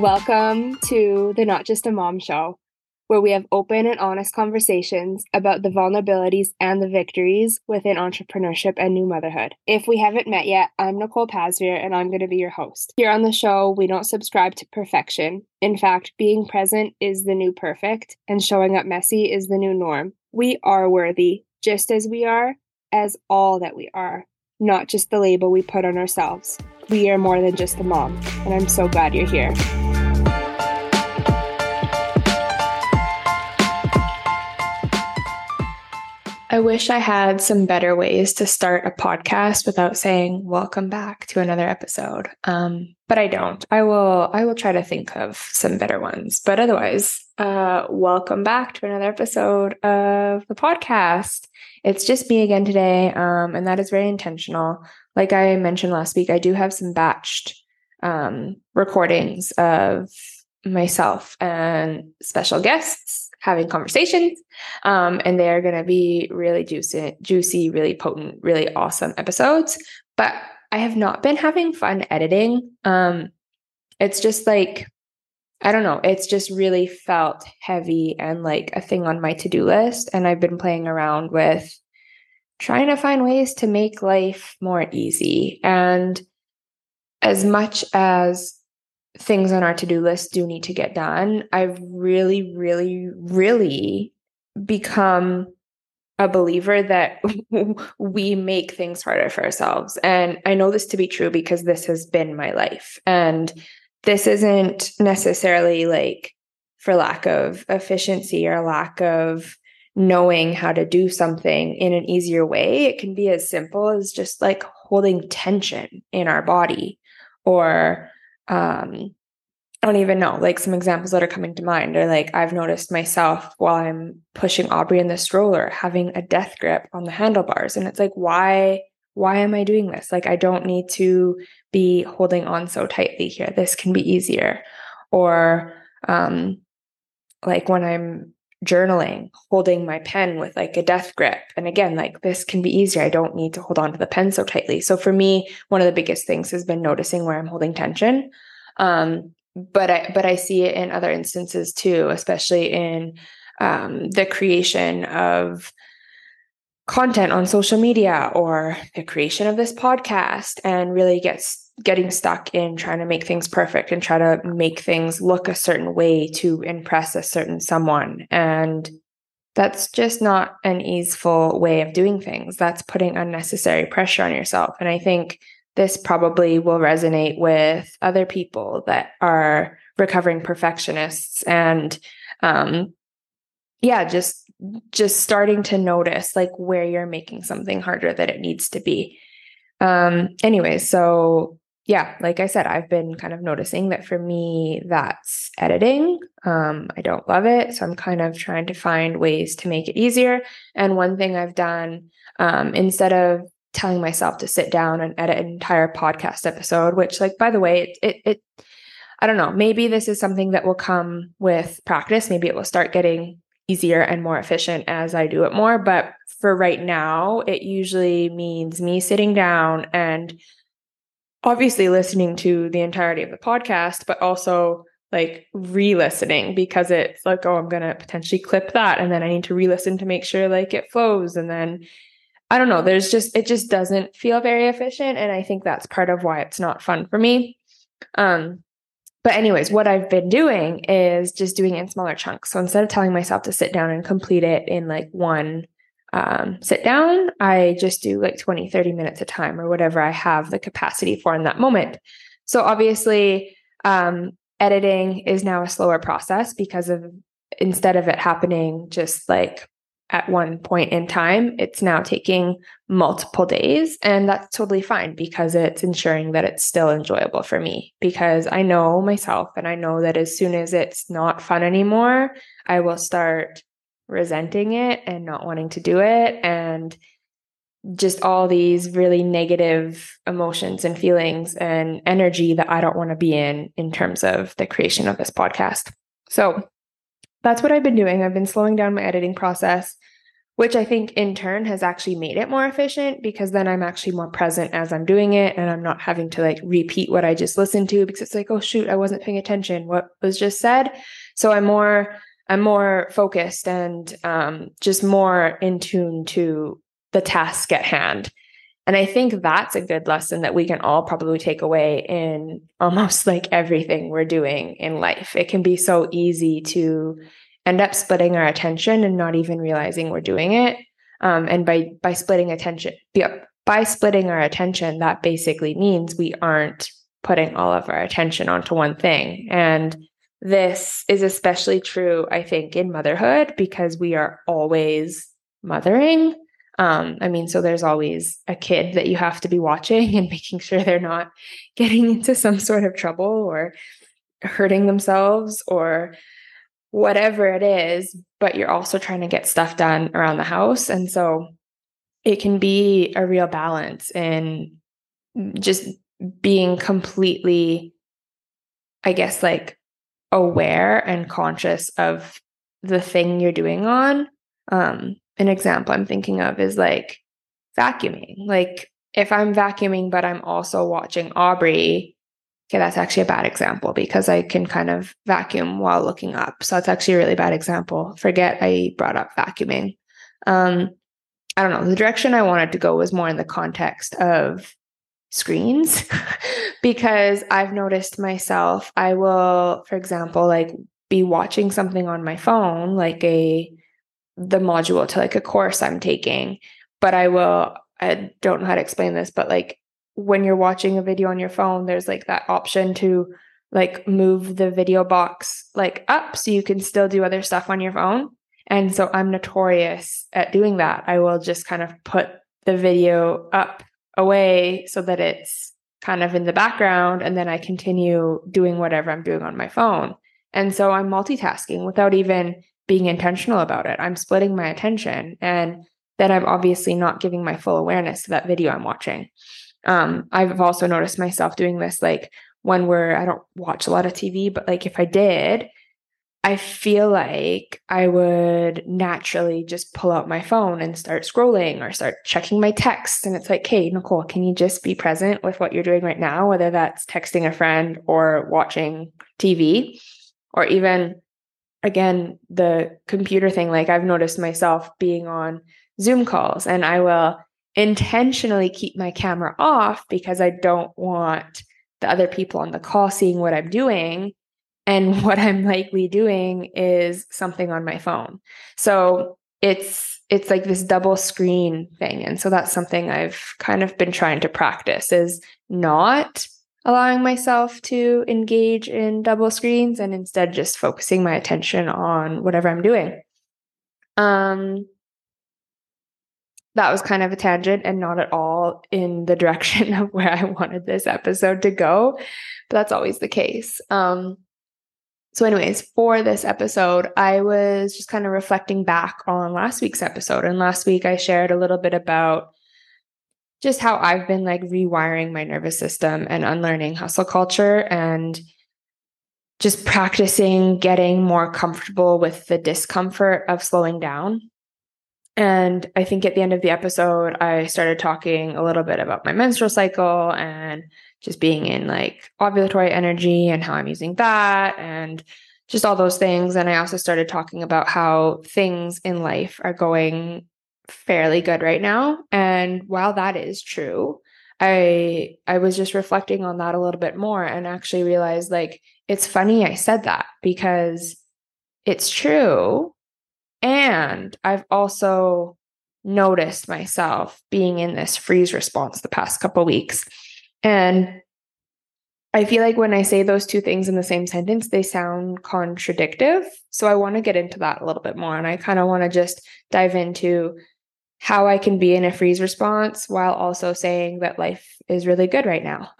Welcome to the Not Just a Mom Show, where we have open and honest conversations about the vulnerabilities and the victories within entrepreneurship and new motherhood. If we haven't met yet, I'm Nicole Pasveer and I'm going to be your host. Here on the show, we don't subscribe to perfection. In fact, being present is the new perfect, and showing up messy is the new norm. We are worthy, just as we are, as all that we are, not just the label we put on ourselves. We are more than just a mom, and I'm so glad you're here. I wish I had some better ways to start a podcast without saying welcome back to another episode. Um, but I don't. I will I will try to think of some better ones. But otherwise, uh, welcome back to another episode of the podcast. It's just me again today, um, and that is very intentional. Like I mentioned last week, I do have some batched um, recordings of myself and special guests having conversations. Um, and they're going to be really juicy, juicy, really potent, really awesome episodes. But I have not been having fun editing. Um, it's just like, I don't know, it's just really felt heavy and like a thing on my to do list. And I've been playing around with trying to find ways to make life more easy. And as much as things on our to-do list do need to get done i've really really really become a believer that we make things harder for ourselves. And i know this to be true because this has been my life. And this isn't necessarily like for lack of efficiency or lack of knowing how to do something in an easier way. It can be as simple as just like holding tension in our body or um, I don't even know, like some examples that are coming to mind are like I've noticed myself while I'm pushing Aubrey in the stroller having a death grip on the handlebars. And it's like, why, why am I doing this? Like, I don't need to be holding on so tightly here. This can be easier. Or um, like when I'm journaling, holding my pen with like a death grip. And again, like this can be easier. I don't need to hold on to the pen so tightly. So for me, one of the biggest things has been noticing where I'm holding tension. Um, but I but I see it in other instances too, especially in um, the creation of content on social media or the creation of this podcast and really gets getting stuck in trying to make things perfect and try to make things look a certain way to impress a certain someone. And that's just not an easeful way of doing things. That's putting unnecessary pressure on yourself. And i think this probably will resonate with other people that are recovering perfectionists and um, yeah just just starting to notice like where you're making something harder than it needs to be. Um anyway so yeah like i said i've been kind of noticing that for me that's editing um i don't love it so i'm kind of trying to find ways to make it easier and one thing i've done um instead of telling myself to sit down and edit an entire podcast episode, which, like, by the way, it, it, it, I don't know, maybe this is something that will come with practice. Maybe it will start getting easier and more efficient as I do it more. But for right now, it usually means me sitting down and obviously listening to the entirety of the podcast, but also like re-listening because it's like oh i'm going to potentially clip that and then i need to re-listen to make sure like it flows and then I don't know. There's just, it just doesn't feel very efficient. And I think that's part of why it's not fun for me. Um, but, anyways, what I've been doing is just doing it in smaller chunks. So instead of telling myself to sit down and complete it in like one um, sit down, I just do like 20, 30 minutes a time or whatever I have the capacity for in that moment. So obviously, um, editing is now a slower process because of instead of it happening just like at one point in time. It's now taking multiple days, and that's totally fine because it's ensuring that it's still enjoyable for me. Because I know myself, and I know that as soon as it's not fun anymore, I will start resenting it and not wanting to do it. And just all these really negative emotions and feelings and energy that I don't want to be in in terms of the creation of this podcast. So, that's what I've been doing. I've been slowing down my editing process, which I think in turn has actually made it more efficient because then I'm actually more present as I'm doing it and I'm not having to like repeat what I just listened to because it's like, oh shoot, I wasn't paying attention. What was just said? So I'm more I'm more focused and um, just more in tune to the task at hand. And I think that's a good lesson that we can all probably take away in almost like everything we're doing in life. It can be so easy to end up splitting our attention and not even realizing we're doing it. Um, and by by splitting attention, by splitting our attention, that basically means we aren't putting all of our attention onto one thing. And this is especially true, I think, in motherhood because we are always mothering. Um, I mean, so there's always a kid that you have to be watching and making sure they're not getting into some sort of trouble or hurting themselves or whatever it is, but you're also trying to get stuff done around the house. And so it can be a real balance in just being completely, I guess, like aware and conscious of the thing you're doing on. Um, an example I'm thinking of is like vacuuming. Like if I'm vacuuming, but I'm also watching Aubrey, Okay, that's actually a bad example because I can kind of vacuum while looking up. So it's actually a really bad example. Forget I brought up vacuuming. Um, I don't know. The direction I wanted to go was more in the context of screens because I've noticed myself, I will, for example, like be watching something on my phone, like a the module to like a course I'm taking, but I will I don't know how to explain this, but like when you're watching a video on your phone, there's like that option to like move the video box like up so you can still do other stuff on your phone. And so I'm notorious at doing that. I will just kind of put the video up away so that it's kind of in the background and then I continue doing whatever I'm doing on my phone. And so I'm multitasking without even being intentional about it. I'm splitting my attention and then I'm obviously not giving my full awareness to that video I'm watching. Um, I've also noticed myself doing this like when we're, I don't watch a lot of TV, but like if I did, I feel like I would naturally just pull out my phone and start scrolling or start checking my texts. And it's like, hey, Nicole, can you just be present with what you're doing right now, whether that's texting a friend or watching TV or even, again, the computer thing? Like I've noticed myself being on Zoom calls and I will intentionally keep my camera off because I don't want the other people on the call seeing what I'm doing. And what I'm likely doing is something on my phone. So it's it's like this double screen thing. And so that's something I've kind of been trying to practice is not allowing myself to engage in double screens and instead just focusing my attention on whatever I'm doing. Um that was kind of a tangent and not at all in the direction of where I wanted this episode to go. But that's always the case. Um, so, anyways, for this episode, I was just kind of reflecting back on last week's episode. And last week, I shared a little bit about just how I've been like rewiring my nervous system and unlearning hustle culture and just practicing getting more comfortable with the discomfort of slowing down and I think at the end of the episode, I started talking a little bit about my menstrual cycle and just being in like ovulatory energy and how I'm using that and just all those things. And I also started talking about how things in life are going fairly good right now. And while that is true, I I was just reflecting on that a little bit more and actually realized like it's funny I said that because it's true and I've also noticed myself being in this freeze response the past couple weeks. And I feel like when I say those two things in the same sentence, they sound contradictive. So I want to get into that a little bit more. And I kind of want to just dive into how I can be in a freeze response while also saying that life is really good right now.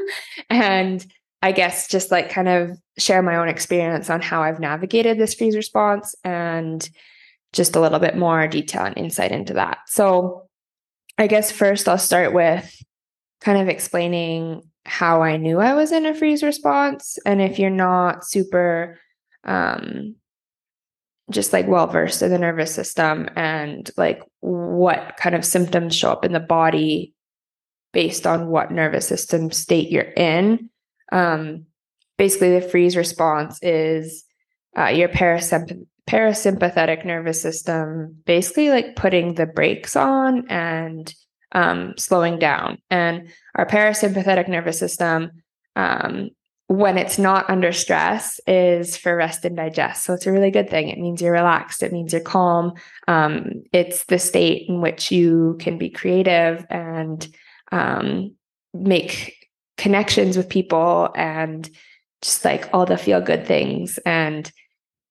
and I guess just like kind of share my own experience on how I've navigated this freeze response and just a little bit more detail and insight into that. So, I guess first I'll start with kind of explaining how I knew I was in a freeze response. And if you're not super um, just like well versed in the nervous system and like what kind of symptoms show up in the body based on what nervous system state you're in. Um, basically, the freeze response is uh, your parasympath- parasympathetic nervous system basically like putting the brakes on and um, slowing down. And our parasympathetic nervous system um, when it's not under stress is for rest and digest. So it's a really good thing. It means you're relaxed. It means you're calm. Um, it's the state in which you can be creative and um, make connections with people and just like all the feel good things. And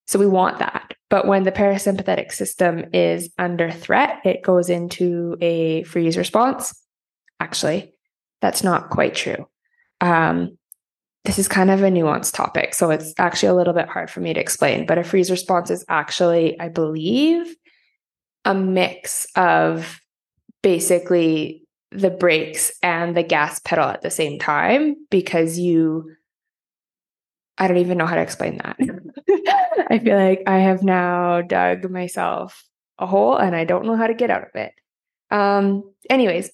so we want that. But when the parasympathetic system is under threat, it goes into a freeze response. Actually, that's not quite true. Um, this is kind of a nuanced topic. So it's actually a little bit hard for me to explain. But a freeze response is actually, I believe, a mix of basically the brakes and the gas pedal at the same time because you I don't even know how to explain that. I feel like I have now dug myself a hole and I don't know how to get out of it. Um anyways,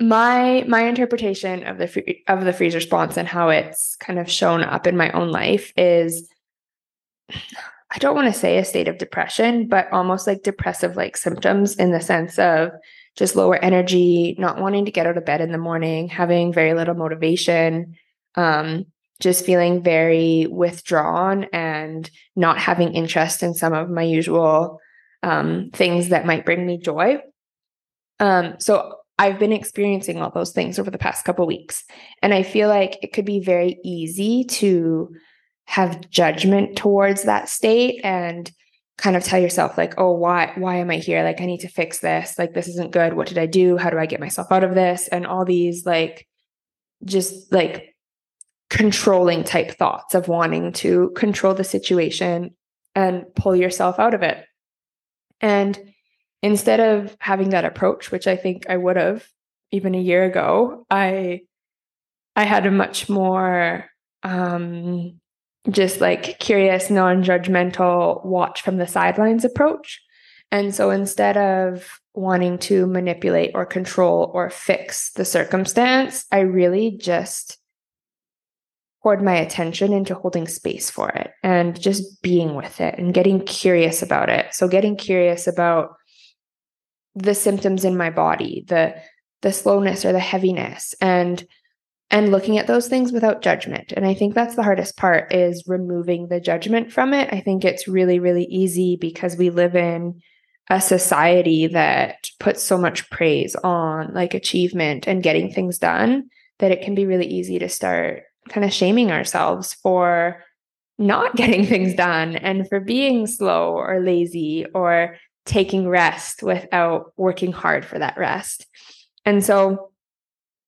my my interpretation of the free, of the freeze response and how it's kind of shown up in my own life is I don't want to say a state of depression, but almost like depressive like symptoms in the sense of just lower energy, not wanting to get out of bed in the morning, having very little motivation, um, just feeling very withdrawn and not having interest in some of my usual um, things that might bring me joy. Um, so I've been experiencing all those things over the past couple weeks. And I feel like it could be very easy to have judgment towards that state and kind of tell yourself like, "Oh, why why am I here? Like I need to fix this. Like this isn't good. What did I do? How do I get myself out of this?" And all these like just like controlling type thoughts of wanting to control the situation and pull yourself out of it. And instead of having that approach, which I think I would have even a year ago, I I had a much more um, just like curious, non-judgmental, watch from the sidelines approach. And so instead of wanting to manipulate or control or fix the circumstance, I really just poured my attention into holding space for it and just being with it and getting curious about it. So getting curious about the symptoms in my body, the the slowness or the heaviness and and looking at those things without judgment. And I think that's the hardest part is removing the judgment from it. I think it's really really easy because we live in a society that puts so much praise on like achievement and getting things done that it can be really easy to start kind of shaming ourselves for not getting things done and for being slow or lazy or taking rest without working hard for that rest. And so,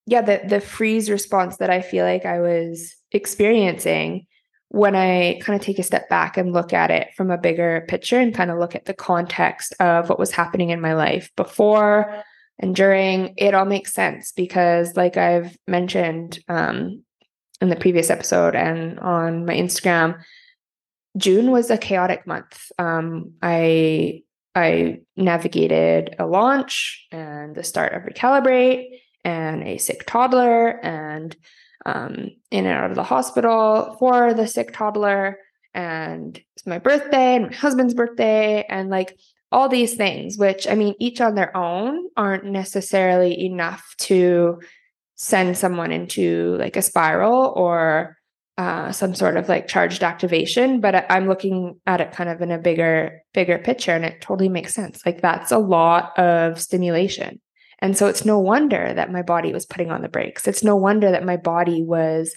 yeah, the, the freeze response that I feel like I was experiencing when I kind of take a step back and look at it from a bigger picture and kind of look at the context of what was happening in my life before and during, it all makes sense because, like I've mentioned um, in the previous episode and on my Instagram, June was a chaotic month. Um, I I navigated a launch and the start of Recalibrate and a sick toddler and um, in and out of the hospital for the sick toddler. And it's my birthday and my husband's birthday and like all these things, which I mean, each on their own aren't necessarily enough to send someone into like a spiral or uh, some sort of like charged activation but i'm looking at it kind of in a bigger bigger picture and it totally makes sense. Like that's a lot of stimulation. And so it's no wonder that my body was putting on the brakes. It's no wonder that my body was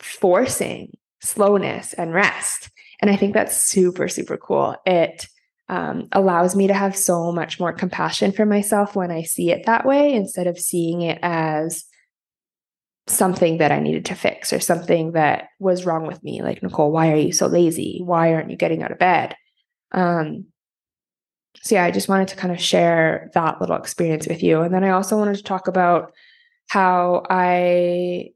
forcing slowness and rest. And i think that's super super cool. It um, allows me to have so much more compassion for myself when i see it that way instead of seeing it as something that I needed to fix or something that was wrong with me. Like, Nicole, why are you so lazy? Why aren't you getting out of bed? Um, so, yeah, I just wanted to kind of share that little experience with you. And then I also wanted to talk about how I,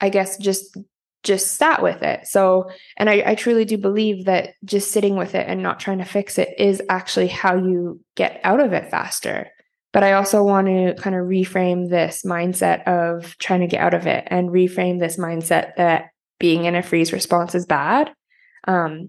I guess, just just sat with it. So, and I, I truly do believe that just sitting with it and not trying to fix it is actually how you get out of it faster. But I also want to kind of reframe this mindset of trying to get out of it and reframe this mindset that being in a freeze response is bad. Um,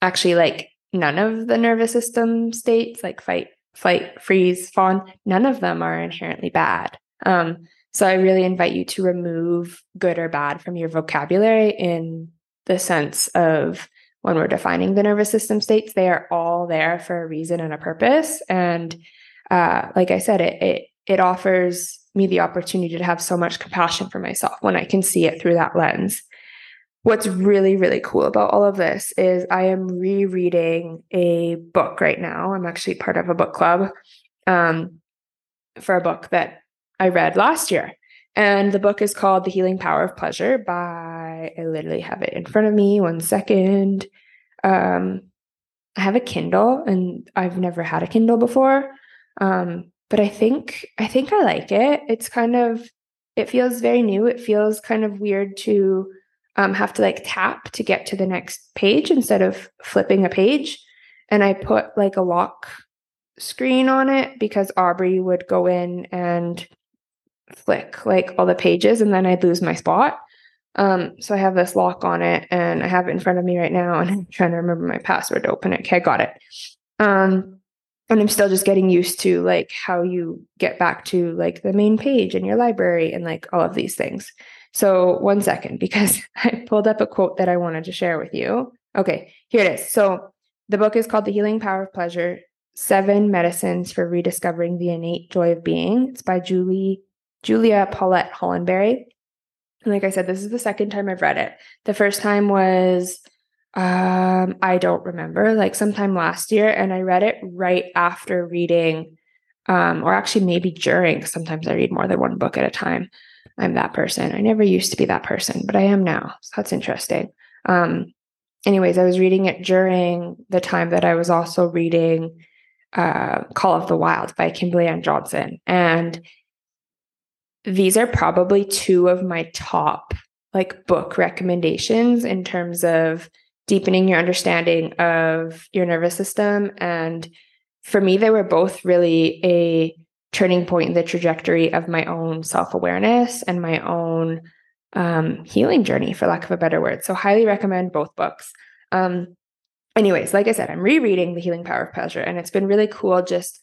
actually, like none of the nervous system states, like fight, flight, freeze, fawn, none of them are inherently bad. Um, so I really invite you to remove good or bad from your vocabulary in the sense of when we're defining the nervous system states, they are all there for a reason and a purpose. And uh, like I said, it, it it offers me the opportunity to have so much compassion for myself when I can see it through that lens. What's really, really cool about all of this is I am rereading a book right now. I'm actually part of a book club um, for a book that I read last year. And the book is called The Healing Power of Pleasure by, I literally have it in front of me. One second. Um, I have a Kindle and I've never had a Kindle before. Um, but I think, I think I like it. It's kind of, it feels very new. It feels kind of weird to um, have to like tap to get to the next page instead of flipping a page. And I put like a lock screen on it because Aubrey would go in and flick like all the pages and then I'd lose my spot. Um, so I have this lock on it and I have it in front of me right now and I'm trying to remember my password to open it. Okay, I got it. Um, and I'm still just getting used to like how you get back to like the main page in your library and like all of these things. So one second, because I pulled up a quote that I wanted to share with you. Okay, here it is. So the book is called The Healing Power of Pleasure Seven Medicines for Rediscovering the Innate Joy of Being. It's by Julie Julia Paulette Hollenbery. And like I said, this is the second time I've read it. The first time was um I don't remember, like sometime last year and I read it right after reading um or actually maybe during. Sometimes I read more than one book at a time. I'm that person. I never used to be that person, but I am now. So that's interesting. Um anyways, I was reading it during the time that I was also reading uh, Call of the Wild by Kimberly Ann Johnson. And these are probably two of my top like book recommendations in terms of deepening your understanding of your nervous system. And for me they were both really a turning point in the trajectory of my own self-awareness and my own um, healing journey for lack of a better word. So highly recommend both books. Um, anyways like i said i'm rereading the healing power of pleasure and it's been really cool just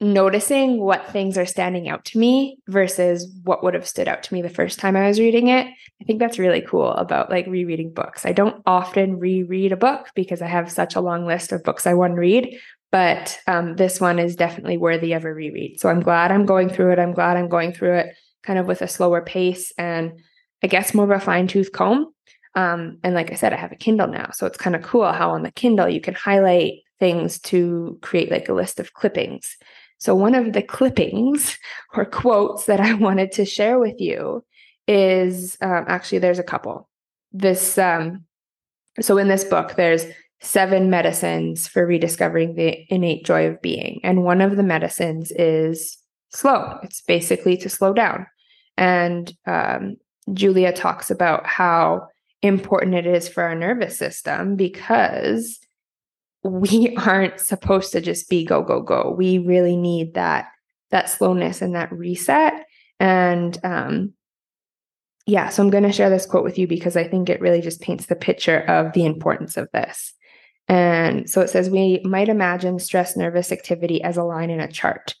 noticing what things are standing out to me versus what would have stood out to me the first time I was reading it. I think that's really cool about like rereading books. I don't often reread a book because I have such a long list of books I want to read, but um, this one is definitely worthy of a reread. So I'm glad I'm going through it. I'm glad I'm going through it kind of with a slower pace and I guess more of a fine tooth comb. Um, and like I said, I have a Kindle now. So it's kind of cool how on the Kindle you can highlight things to create like a list of clippings. So, one of the clippings or quotes that I wanted to share with you is um, actually, there's a couple. This, um, so in this book, there's seven medicines for rediscovering the innate joy of being. And one of the medicines is slow, it's basically to slow down. And um, Julia talks about how important it is for our nervous system because we aren't supposed to just be go go go. We really need that that slowness and that reset. And um yeah so i'm going to share this quote with you because i think it really just paints the picture of the importance of this. And so it says we might imagine stress nervous activity as a line in a chart.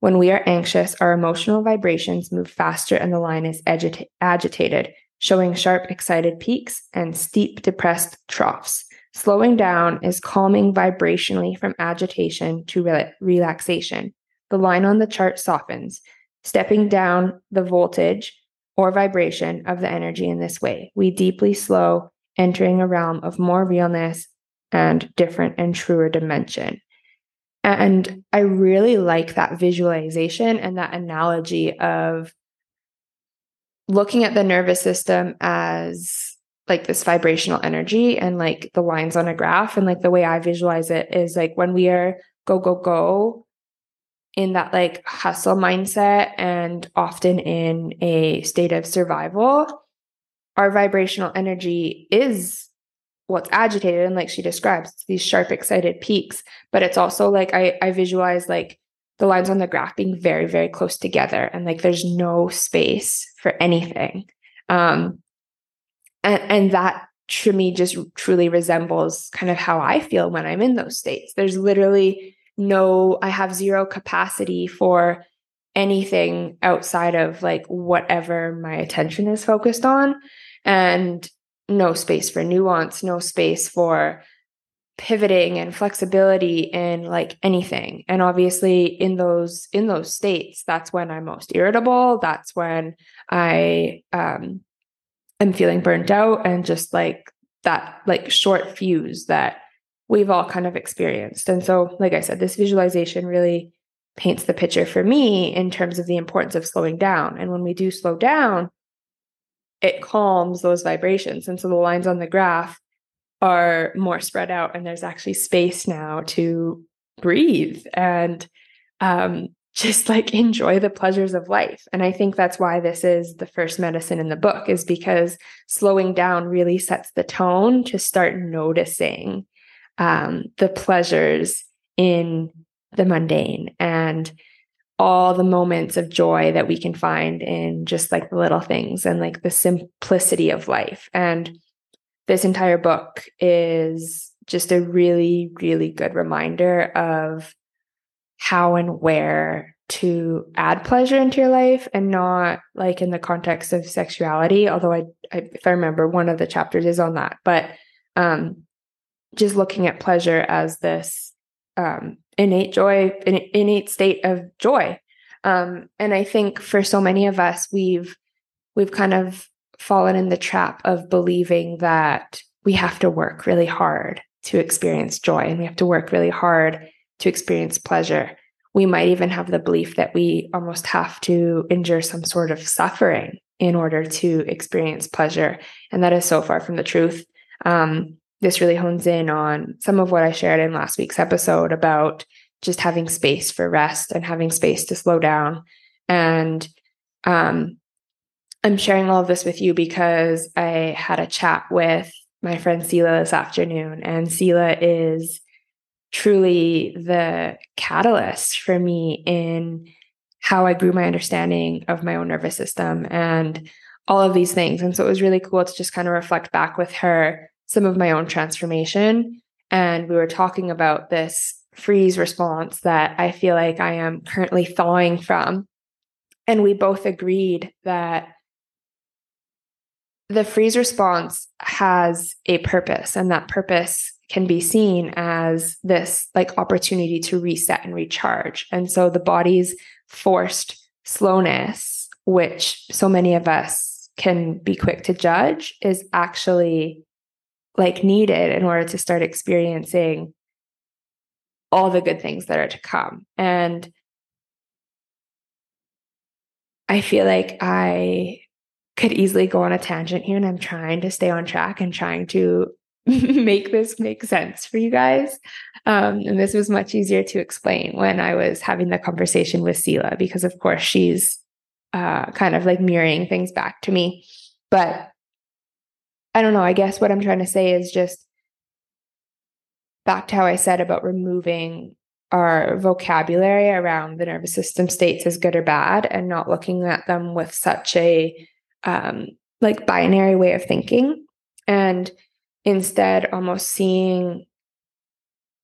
When we are anxious our emotional vibrations move faster and the line is agita- agitated showing sharp excited peaks and steep depressed troughs Slowing down is calming vibrationally from agitation to re- relaxation. The line on the chart softens, stepping down the voltage or vibration of the energy in this way. We deeply slow, entering a realm of more realness and different and truer dimension. And I really like that visualization and that analogy of looking at the nervous system as like this vibrational energy and like the lines on a graph. And like the way i visualize it is like when we are go go go in that like hustle mindset and often in a state of survival our vibrational energy is what's agitated. And like she describes these sharp excited peaks but it's also like i i visualize like the lines on the graph being very very close together and like there's no space for anything. Um and and that to me just truly resembles kind of how i feel when i'm in those states. There's literally no i have zero capacity for anything outside of like whatever my attention is focused on and no space for nuance, no space for pivoting and flexibility in like anything. And obviously in those in those states that's when i'm most irritable. That's when i um am feeling burnt out and just like that like short fuse that we've all kind of experienced. And so like i said this visualization really paints the picture for me in terms of the importance of slowing down. And when we do slow down it calms those vibrations. And so the lines on the graph are more spread out, and there's actually space now to breathe. And um, just like enjoy the pleasures of life. And I think that's why this is the first medicine in the book, is because slowing down really sets the tone to start noticing um, the pleasures in the mundane and all the moments of joy that we can find in just like the little things and like the simplicity of life. And this entire book is just a really, really good reminder of how and where to add pleasure into your life and not like in the context of sexuality although I, I, if i remember one of the chapters is on that but um just looking at pleasure as this um innate joy, innate state of joy. Um, and I think for so many of us, we've we've kind of fallen in the trap of believing that we have to work really hard to experience joy and we have to work really hard to experience pleasure. We might even have the belief that we almost have to endure some sort of suffering in order to experience pleasure. And that is so far from the truth. Um, this really hones in on some of what I shared in last week's episode about just having space for rest and having space to slow down. And um, I'm sharing all of this with you because I had a chat with my friend Sela this afternoon, and Sela is truly the catalyst for me in how I grew my understanding of my own nervous system and all of these things. And so it was really cool to just kind of reflect back with her some of my own transformation. And we were talking about this freeze response that I feel like I am currently thawing from. And we both agreed that the freeze response has a purpose, and that purpose can be seen as this like opportunity to reset and recharge. And so the body's forced slowness, which so many of us can be quick to judge, is actually like needed in order to start experiencing all the good things that are to come. And I feel like I could easily go on a tangent here and I'm trying to stay on track and trying to make this make sense for you guys. Um, and this was much easier to explain when I was having the conversation with Sela, because of course she's uh, kind of like mirroring things back to me. But I don't know. I guess what I'm trying to say is just back to how I said about removing our vocabulary around the nervous system states as good or bad and not looking at them with such a um, like binary way of thinking and instead almost seeing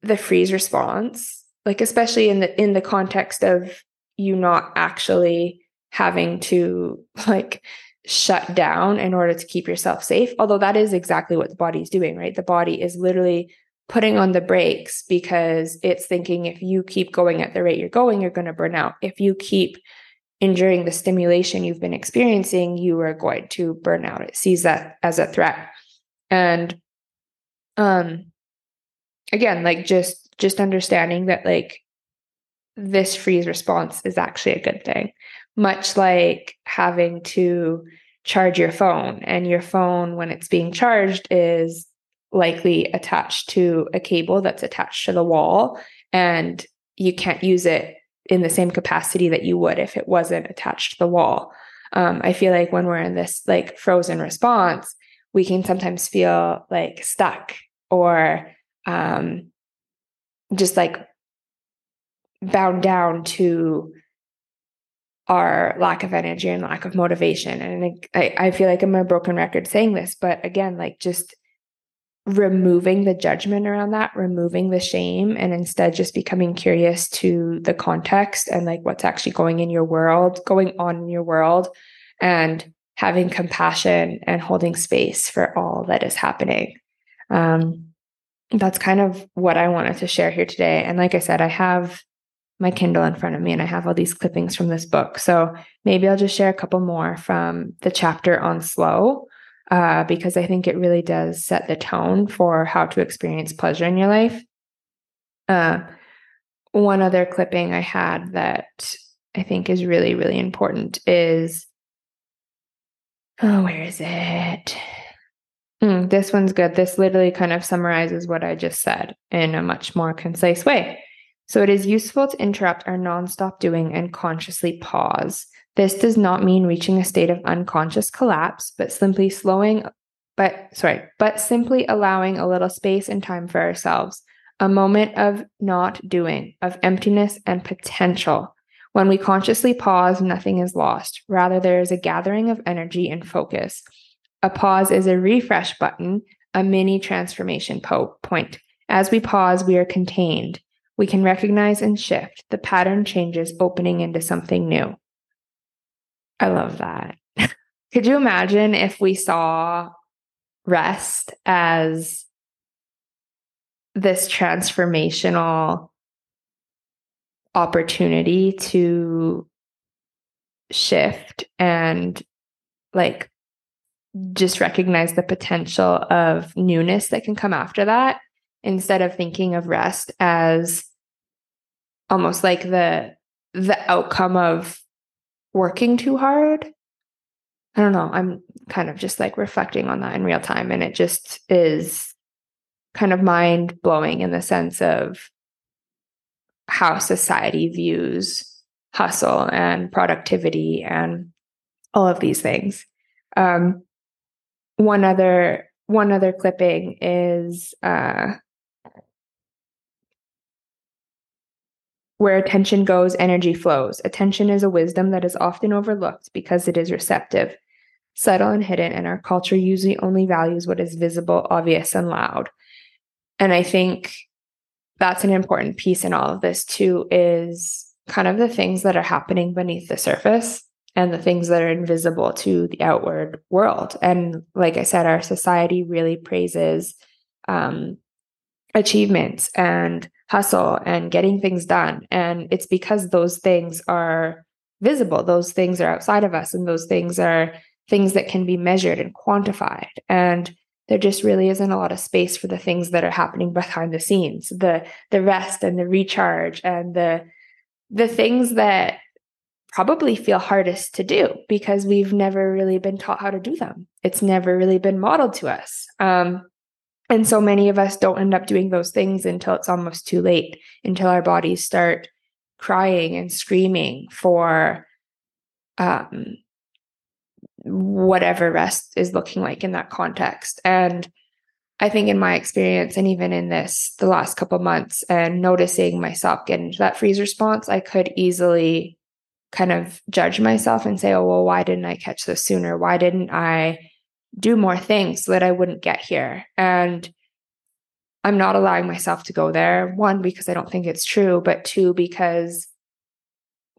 the freeze response like especially in the in the context of you not actually having to like shut down in order to keep yourself safe. Although that is exactly what the body is doing, right? The body is literally putting on the brakes because it's thinking if you keep going at the rate you're going, you're going to burn out. If you keep enduring the stimulation you've been experiencing, you are going to burn out. It sees that as a threat. And um again, like just just understanding that like this freeze response is actually a good thing. Much like having to charge your phone and your phone when it's being charged is likely attached to a cable that's attached to the wall and you can't use it in the same capacity that you would if it wasn't attached to the wall. Um, I feel like when we're in this like frozen response, we can sometimes feel like stuck or um, just like bound down to our lack of energy and lack of motivation. And I, I feel like I'm a broken record saying this, but again, like just removing the judgment around that, removing the shame, and instead just becoming curious to the context and like what's actually going in your world, going on in your world, and having compassion and holding space for all that is happening. Um, that's kind of what I wanted to share here today. And like I said, I have my Kindle in front of me and I have all these clippings from this book. So maybe I'll just share a couple more from the chapter on slow, uh, because I think it really does set the tone for how to experience pleasure in your life. Uh, one other clipping I had that I think is really, really important is oh, where is it? Mm, this one's good. This literally kind of summarizes what I just said in a much more concise way. So it is useful to interrupt our nonstop doing and consciously pause. This does not mean reaching a state of unconscious collapse, but simply slowing, but sorry, but simply allowing a little space and time for ourselves, a moment of not doing, of emptiness and potential. When we consciously pause, nothing is lost. Rather, there is a gathering of energy and focus. A pause is a refresh button, a mini transformation po- point. As we pause, we are contained. We can recognize and shift. The pattern changes, opening into something new. I love that. Could you imagine if we saw rest as this transformational opportunity to shift and like just recognize the potential of newness that can come after that instead of thinking of rest as almost like the the outcome of working too hard. I don't know. I'm kind of just like reflecting on that in real time and it just is kind of mind blowing in the sense of how society views hustle and productivity and all of these things. Um, one other one other clipping is uh, Where attention goes, energy flows. Attention is a wisdom that is often overlooked because it is receptive, subtle, and hidden, and our culture usually only values what is visible, obvious, and loud. And I think that's an important piece in all of this, too, is kind of the things that are happening beneath the surface and the things that are invisible to the outward world. And like I said, our society really praises um, achievements and hustle and getting things done. And it's because those things are visible, those things are outside of us, and those things are things that can be measured and quantified. And there just really isn't a lot of space for the things that are happening behind the scenes, the the rest and the recharge and the the things that probably feel hardest to do because we've never really been taught how to do them. It's never really been modeled to us. Um, and so many of us don't end up doing those things until it's almost too late, until our bodies start crying and screaming for um, whatever rest is looking like in that context. And I think in my experience, and even in this, the last couple months, and noticing myself get into that freeze response, I could easily kind of judge myself and say, oh, well, why didn't I catch this sooner? Why didn't I do more things so that I wouldn't get here. And I'm not allowing myself to go there. One, because I don't think it's true, but two, because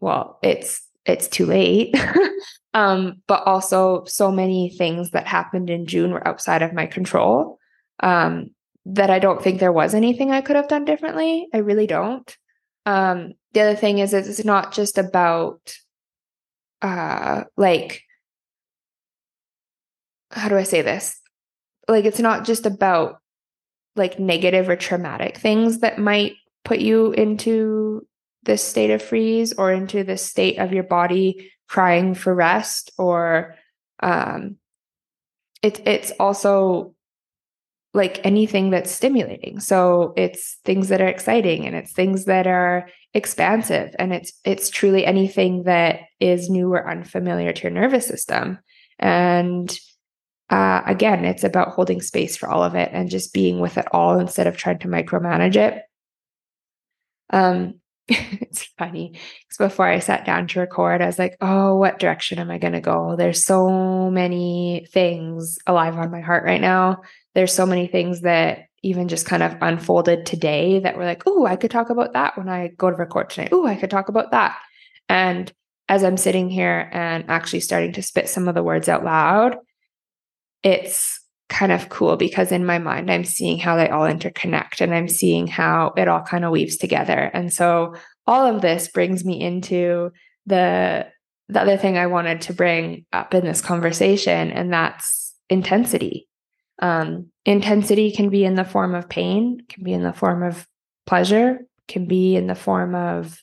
well, it's it's too late. um, but also so many things that happened in June were outside of my control. Um, that I don't think there was anything I could have done differently. I really don't. Um, the other thing is, it's not just about uh, like how do I say this? Like, it's not just about like negative or traumatic things that might put you into this state of freeze or into this state of your body crying for rest or um it, it's also like anything that's stimulating. So it's things that are exciting and it's things that are expansive and it's it's truly anything that is new or unfamiliar to your nervous system. And uh, again, it's about holding space for all of it and just being with it all instead of trying to micromanage it. Um, it's funny because before I sat down to record, I was like, oh, what direction am I going to go? There's so many things alive on my heart right now. There's so many things that even just kind of unfolded today that were like, oh, I could talk about that when I go to record tonight. Oh, I could talk about that. And as I'm sitting here and actually starting to spit some of the words out loud, it's kind of cool because in my mind, I'm seeing how they all interconnect and I'm seeing how it all kind of weaves together. And so all of this brings me into the the other thing I wanted to bring up in this conversation, and that's intensity. Um, intensity can be in the form of pain, can be in the form of pleasure, can be in the form of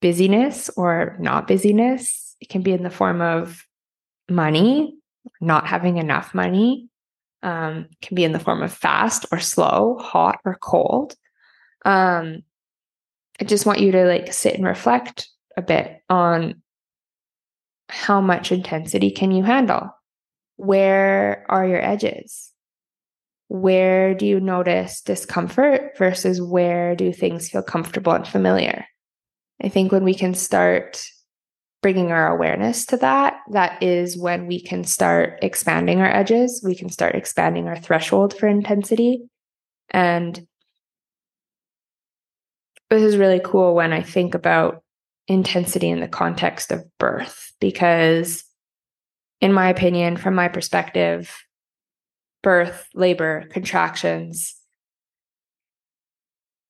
busyness or not busyness. It can be in the form of money, not having enough money um, can be in the form of fast or slow, hot or cold. Um, I just want you to like sit and reflect a bit on how much intensity can you handle? Where are your edges? Where do you notice discomfort versus where do things feel comfortable and familiar? I think when we can start bringing our awareness to that, that is when we can start expanding our edges. We can start expanding our threshold for intensity. And this is really cool when I think about intensity in the context of birth, because, in my opinion, from my perspective, birth, labor, contractions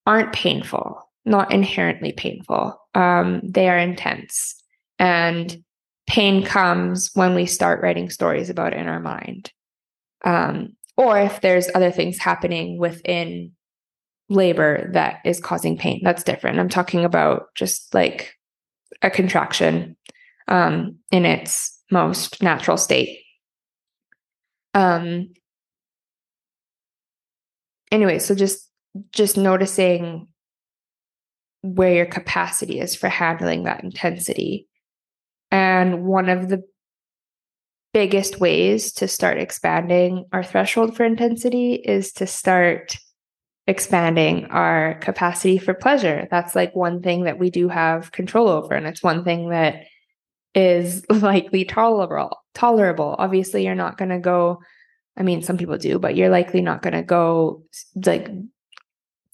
aren't painful, not inherently painful. Um, they are intense and pain comes when we start writing stories about it in our mind. Um, or if there's other things happening within labor that is causing pain, that's different. I'm talking about just like a contraction um, in its most natural state. Um, anyway, so just just noticing where your capacity is for handling that intensity and one of the biggest ways to start expanding our threshold for intensity is to start expanding our capacity for pleasure. That's like one thing that we do have control over. And it's one thing that is likely tolerable. Tolerable. Obviously, you're not going to go. I mean, some people do, but you're likely not going to go like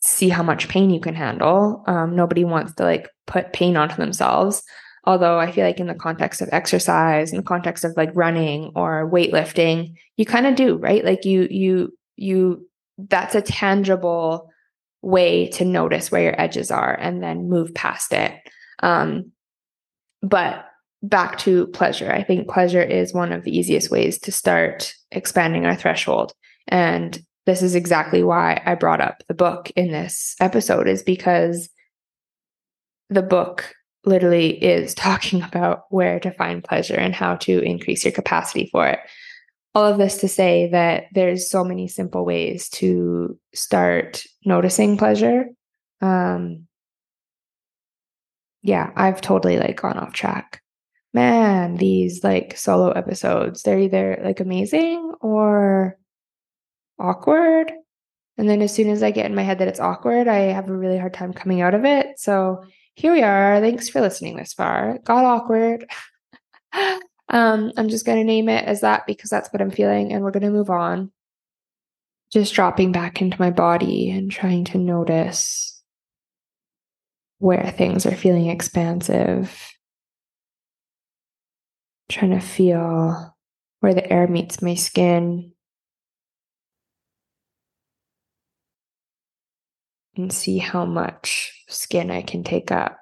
see how much pain you can handle. Um, nobody wants to like put pain onto themselves. Although I feel like in the context of exercise, in the context of like running or weightlifting, you kind of do, right? Like you, you, you, that's a tangible way to notice where your edges are and then move past it. Um, but back to pleasure, I think pleasure is one of the easiest ways to start expanding our threshold. And this is exactly why I brought up the book in this episode, is because the book literally is talking about where to find pleasure and how to increase your capacity for it. All of this to say that there's so many simple ways to start noticing pleasure. Um, yeah, I've totally like gone off track. Man, these like solo episodes, they're either like amazing or awkward. And then as soon as I get in my head that it's awkward, I have a really hard time coming out of it. So here we are. Thanks for listening this far. Got awkward. um, I'm just going to name it as that because that's what I'm feeling, and we're going to move on. Just dropping back into my body and trying to notice where things are feeling expansive. Trying to feel where the air meets my skin. And see how much skin I can take up.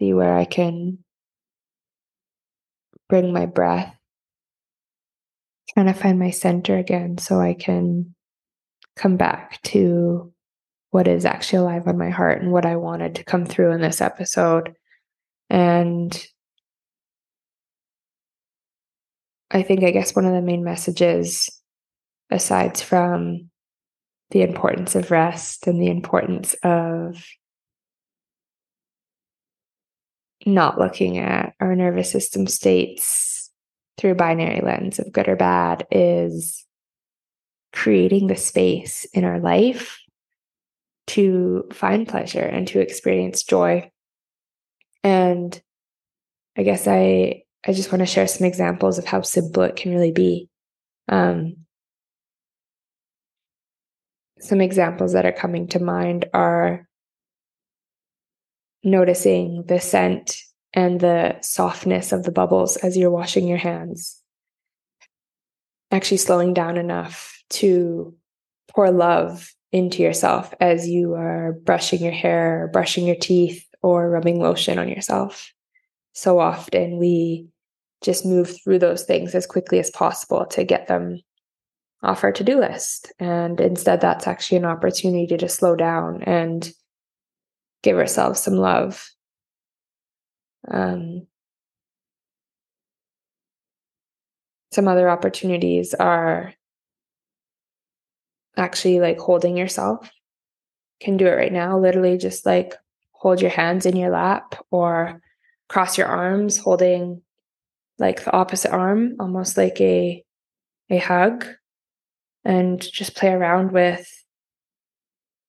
See where I can bring my breath. Trying to find my center again so I can come back to what is actually alive on my heart and what I wanted to come through in this episode. And I think, I guess, one of the main messages, aside from the importance of rest and the importance of not looking at our nervous system states through a binary lens of good or bad, is creating the space in our life to find pleasure and to experience joy. And I guess I I just want to share some examples of how simple it can really be. Um, some examples that are coming to mind are noticing the scent and the softness of the bubbles as you're washing your hands. Actually, slowing down enough to pour love into yourself as you are brushing your hair, brushing your teeth, or rubbing lotion on yourself so often we just move through those things as quickly as possible to get them off our to-do list. And instead that's actually an opportunity to slow down and give ourselves some love. Um, some other opportunities are actually like holding yourself. Can do it right now literally just like hold your hands in your lap or cross your arms, holding like the opposite arm, almost like a a hug, and just play around with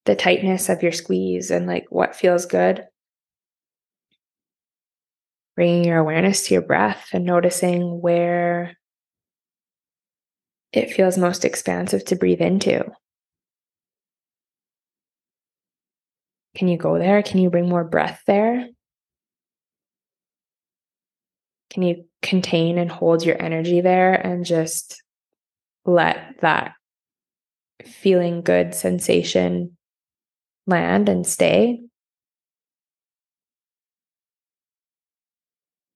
the tightness of your squeeze and like what feels good. Bringing your awareness to your breath and noticing where it feels most expansive to breathe into. Can you go there? Can you bring more breath there? Can you contain and hold your energy there and just let that feeling good sensation land and stay?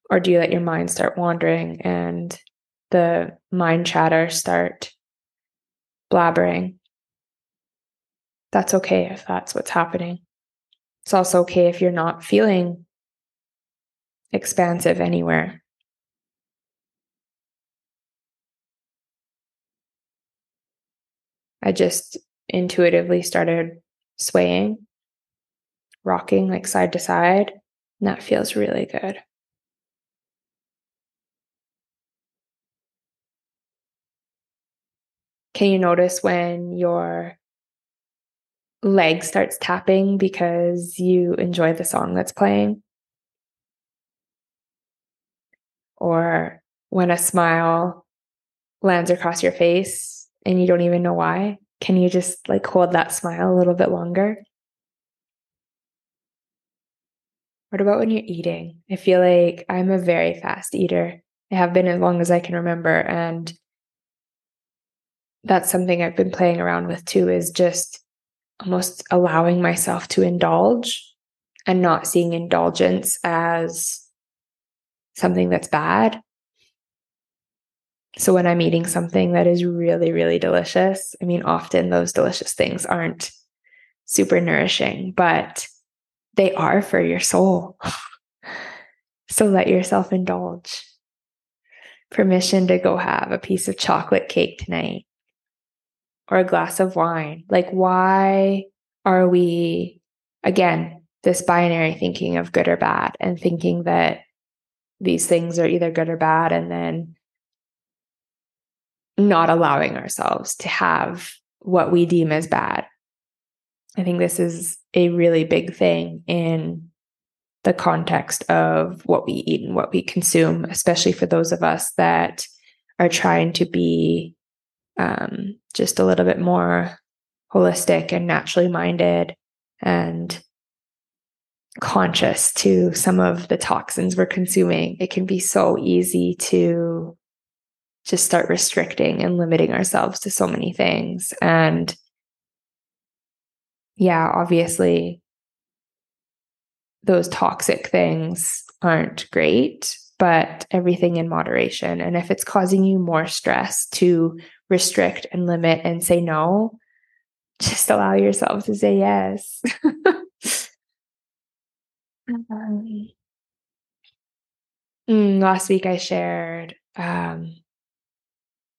Or do you let your mind start wandering and the mind chatter start blabbering? That's okay if that's what's happening. It's also okay if you're not feeling expansive anywhere. I just intuitively started swaying, rocking like side to side. And that feels really good. Can you notice when your leg starts tapping because you enjoy the song that's playing? Or when a smile lands across your face and you don't even know why, can you just like hold that smile a little bit longer? What about when you're eating? I feel like I'm a very fast eater. I have been as long as I can remember. And that's something I've been playing around with too, is just almost allowing myself to indulge and not seeing indulgence as something that's bad, so when I'm eating something that is really, really delicious, I mean, often those delicious things aren't super nourishing, but they are for your soul. so let yourself indulge. Permission to go have a piece of chocolate cake tonight or a glass of wine. Like, why are we, again, this binary thinking of good or bad and thinking that these things are either good or bad and then not allowing ourselves to have what we deem as bad. I think this is a really big thing in the context of what we eat and what we consume, especially for those of us that are trying to be um, just a little bit more holistic and naturally minded and conscious to some of the toxins we're consuming. It can be so easy to just start restricting and limiting ourselves to so many things. And yeah, obviously, those toxic things aren't great, but everything in moderation. And if it's causing you more stress to restrict and limit and say no, just allow yourself to say yes. um, last week, I shared um,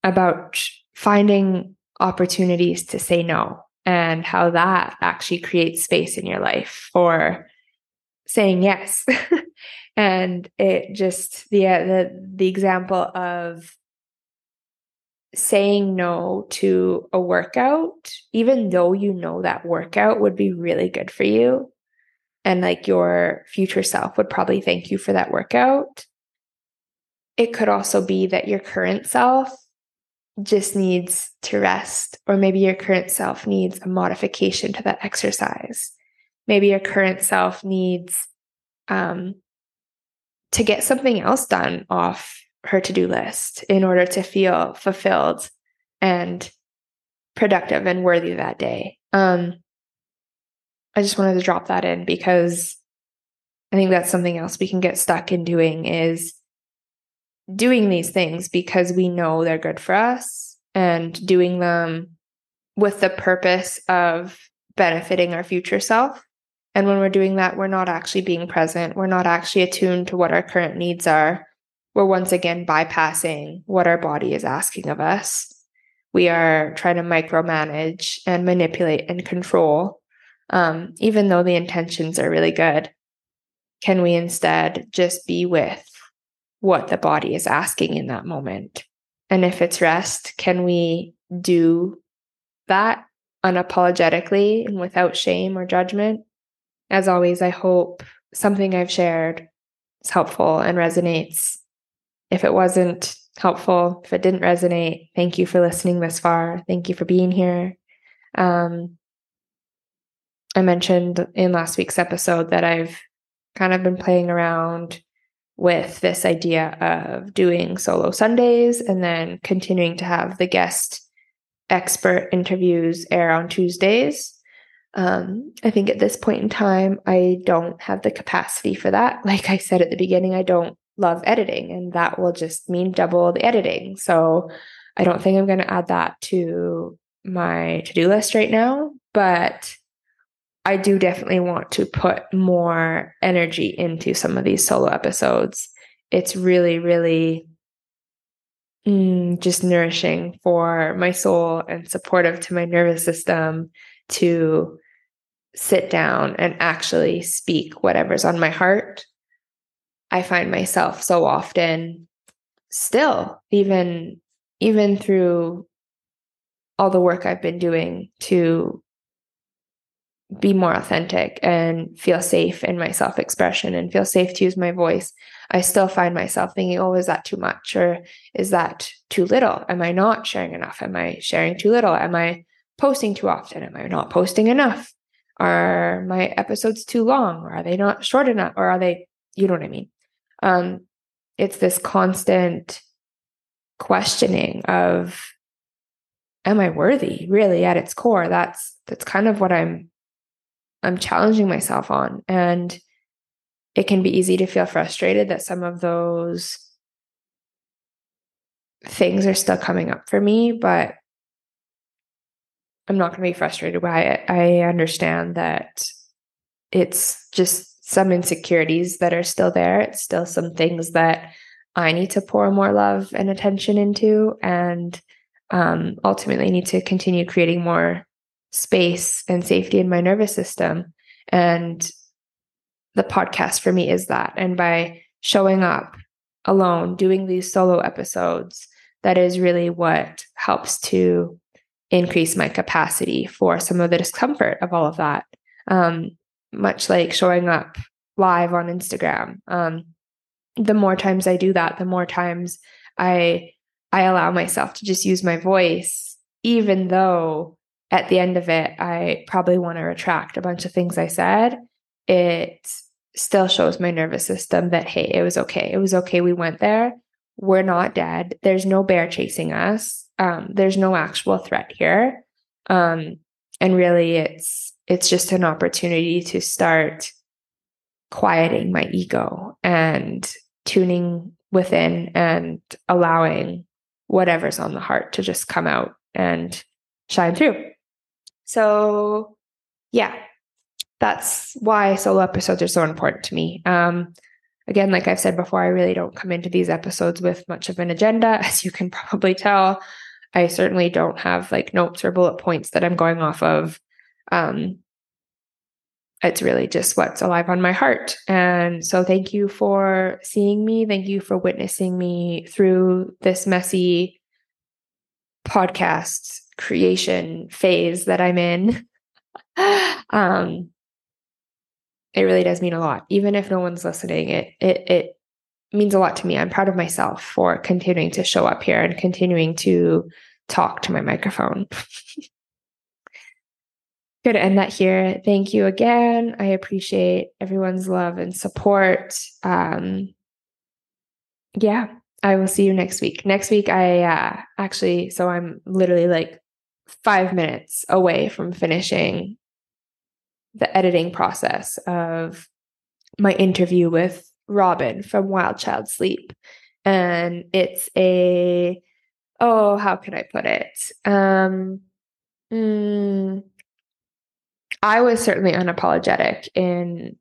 about finding opportunities to say no and how that actually creates space in your life for saying yes. and it just the, uh, the the example of saying no to a workout even though you know that workout would be really good for you and like your future self would probably thank you for that workout it could also be that your current self just needs to rest, or maybe your current self needs a modification to that exercise. Maybe your current self needs um, to get something else done off her to do list in order to feel fulfilled and productive and worthy that day. Um, I just wanted to drop that in because I think that's something else we can get stuck in doing is doing these things because we know they're good for us and doing them with the purpose of benefiting our future self. And when we're doing that, we're not actually being present. We're not actually attuned to what our current needs are. We're once again bypassing what our body is asking of us. We are trying to micromanage and manipulate and control, um, even though the intentions are really good. Can we instead just be with what the body is asking in that moment. And if it's rest, can we do that unapologetically and without shame or judgment? As always, I hope something I've shared is helpful and resonates. If it wasn't helpful, if it didn't resonate, thank you for listening this far. Thank you for being here. Um, I mentioned in last week's episode that I've kind of been playing around with this idea of doing solo Sundays and then continuing to have the guest expert interviews air on Tuesdays. Um, I think at this point in time, I don't have the capacity for that. Like I said at the beginning, I don't love editing, and that will just mean double the editing. So I don't think I'm going to add that to my to do list right now. But I do definitely want to put more energy into some of these solo episodes. It's really, really mm, just nourishing for my soul and supportive to my nervous system to sit down and actually speak whatever's on my heart. I find myself so often still, even even through all the work I've been doing to be more authentic and feel safe in my self expression and feel safe to use my voice, I still find myself thinking, oh, is that too much? Or is that too little? Am I not sharing enough? Am I sharing too little? Am I posting too often? Am I not posting enough? Are my episodes too long? Or are they not short enough? Or are they, you know what I mean? Um, it's this constant questioning of, am I worthy really at its core? That's, that's kind of what I'm I'm challenging myself on. And it can be easy to feel frustrated that some of those things are still coming up for me, but I'm not going to be frustrated by it. I understand that it's just some insecurities that are still there. It's still some things that I need to pour more love and attention into, and um, ultimately need to continue creating more space and safety in my nervous system. And the podcast for me is that. And by showing up alone, doing these solo episodes, that is really what helps to increase my capacity for some of the discomfort of all of that. Um, much like showing up live on Instagram. Um, the more times I do that, the more times I I allow myself to just use my voice, even though at the end of it, I probably want to retract a bunch of things I said. It still shows my nervous system that, hey, it was okay. It was okay. We went there. We're not dead. There's no bear chasing us. Um, there's no actual threat here. Um, and really it's it's just an opportunity to start quieting my ego and tuning within and allowing whatever's on the heart to just come out and shine through. So, yeah, that's why solo episodes are so important to me. Um, again, like I've said before, I really don't come into these episodes with much of an agenda, as you can probably tell. I certainly don't have like notes or bullet points that I'm going off of. Um, it's really just what's alive on my heart. And so, thank you for seeing me. Thank you for witnessing me through this messy podcast creation phase that I'm in. um, it really does mean a lot. Even if no one's listening, it it it means a lot to me. I'm proud of myself for continuing to show up here and continuing to talk to my microphone. Good to end that here. Thank you again. I appreciate everyone's love and support. Um, yeah, I will see you next week. Next week, I uh, actually, so I'm literally like five minutes away from finishing the editing process of my interview with Robin from Wild Child Sleep. And it's a, oh, how can I put it? Um, mm, I was certainly unapologetic in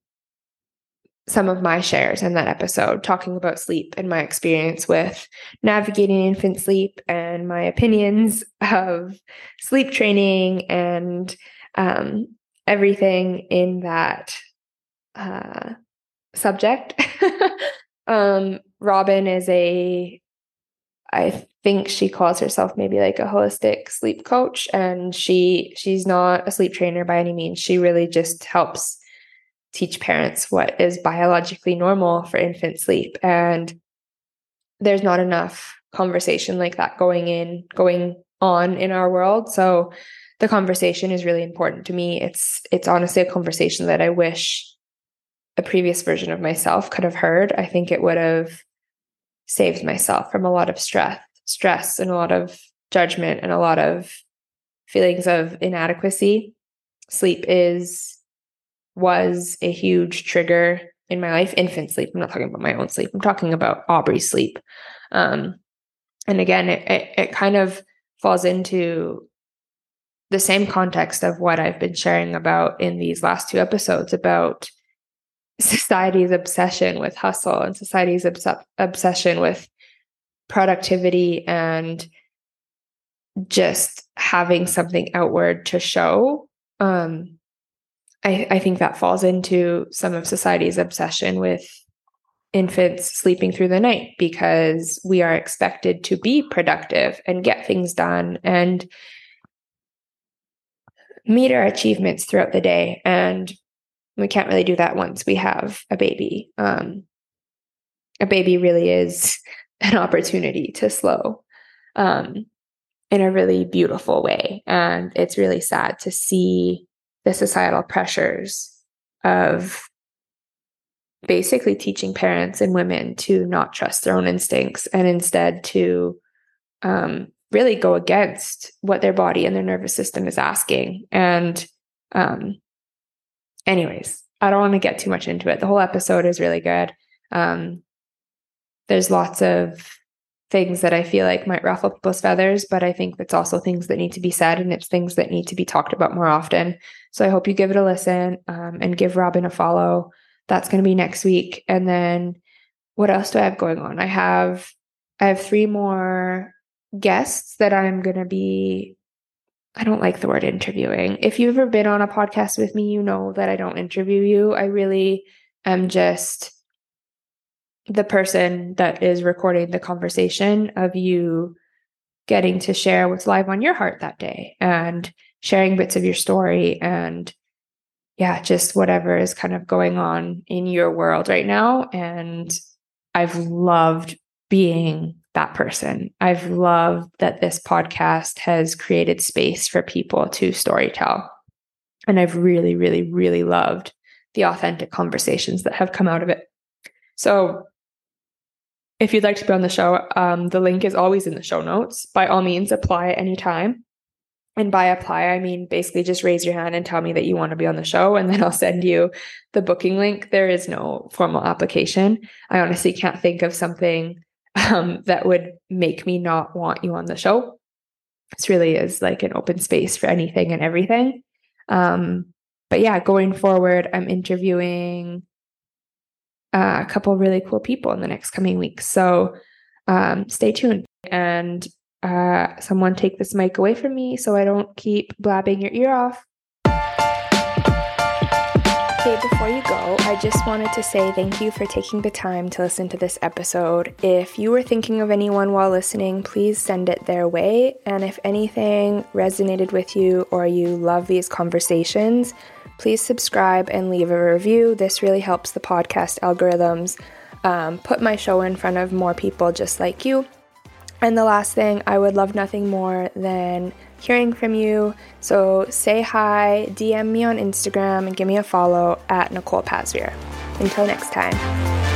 some of my shares in that episode, talking about sleep and my experience with navigating infant sleep and my opinions of sleep training and um, everything in that uh, subject. um, Robin is a, I think she calls herself maybe like a holistic sleep coach, and she she's not a sleep trainer by any means. She really just helps teach parents what is biologically normal for infant sleep, and there's not enough conversation like that going in going on in our world. So the conversation is really important to me. It's it's honestly a conversation that I wish a previous version of myself could have heard. I think it would have saved myself from a lot of stress, stress and a lot of judgment and a lot of feelings of inadequacy. Sleep is was a huge trigger in my life. Infant sleep. I'm not talking about my own sleep. I'm talking about Aubrey's sleep. Um, and again, it, it, it kind of falls into the same context of what I've been sharing about in these last two episodes about society's obsession with hustle and society's obs- obsession with productivity and just having something outward to show. Um, I, I think that falls into some of society's obsession with infants sleeping through the night because we are expected to be productive and get things done and meet our achievements throughout the day. And we can't really do that once we have a baby. Um, a baby really is an opportunity to slow um, in a really beautiful way. And it's really sad to see the societal pressures of basically teaching parents and women to not trust their own instincts and instead to um, really go against what their body and their nervous system is asking. And, um, anyways, I don't want to get too much into it. The whole episode is really good. Um, there's lots of things that I feel like might ruffle people's feathers, but I think it's also things that need to be said and it's things that need to be talked about more often. So I hope you give it a listen um, and give Robin a follow. That's going to be next week. And then what else do I have going on? I have I have three more guests that I'm going to be I don't like the word interviewing. If you've ever been on a podcast with me, you know that I don't interview you. I really am just the person that is recording the conversation of you getting to share what's live on your heart that day and sharing bits of your story and yeah, just whatever is kind of going on in your world right now. And I've loved being that person. I've loved that this podcast has created space for people to storytell. And I've really, really, really loved the authentic conversations that have come out of it. So if you'd like to be on the show, um, the link is always in the show notes. By all means, apply anytime. And by apply, I mean basically just raise your hand and tell me that you want to be on the show, and then I'll send you the booking link. There is no formal application. I honestly can't think of something um, that would make me not want you on the show. This really is like an open space for anything and everything. Um, but yeah, going forward, I'm interviewing uh, a couple really cool people in the next coming weeks. So um, stay tuned and uh, someone take this mic away from me so I don't keep blabbing your ear off. Okay, before you go, I just wanted to say thank you for taking the time to listen to this episode. If you were thinking of anyone while listening, please send it their way. And if anything resonated with you or you love these conversations, please subscribe and leave a review. This really helps the podcast algorithms um, put my show in front of more people just like you. And the last thing, I would love nothing more than hearing from you. So say hi, DM me on Instagram, and give me a follow at Nicole Pasveer. Until next time.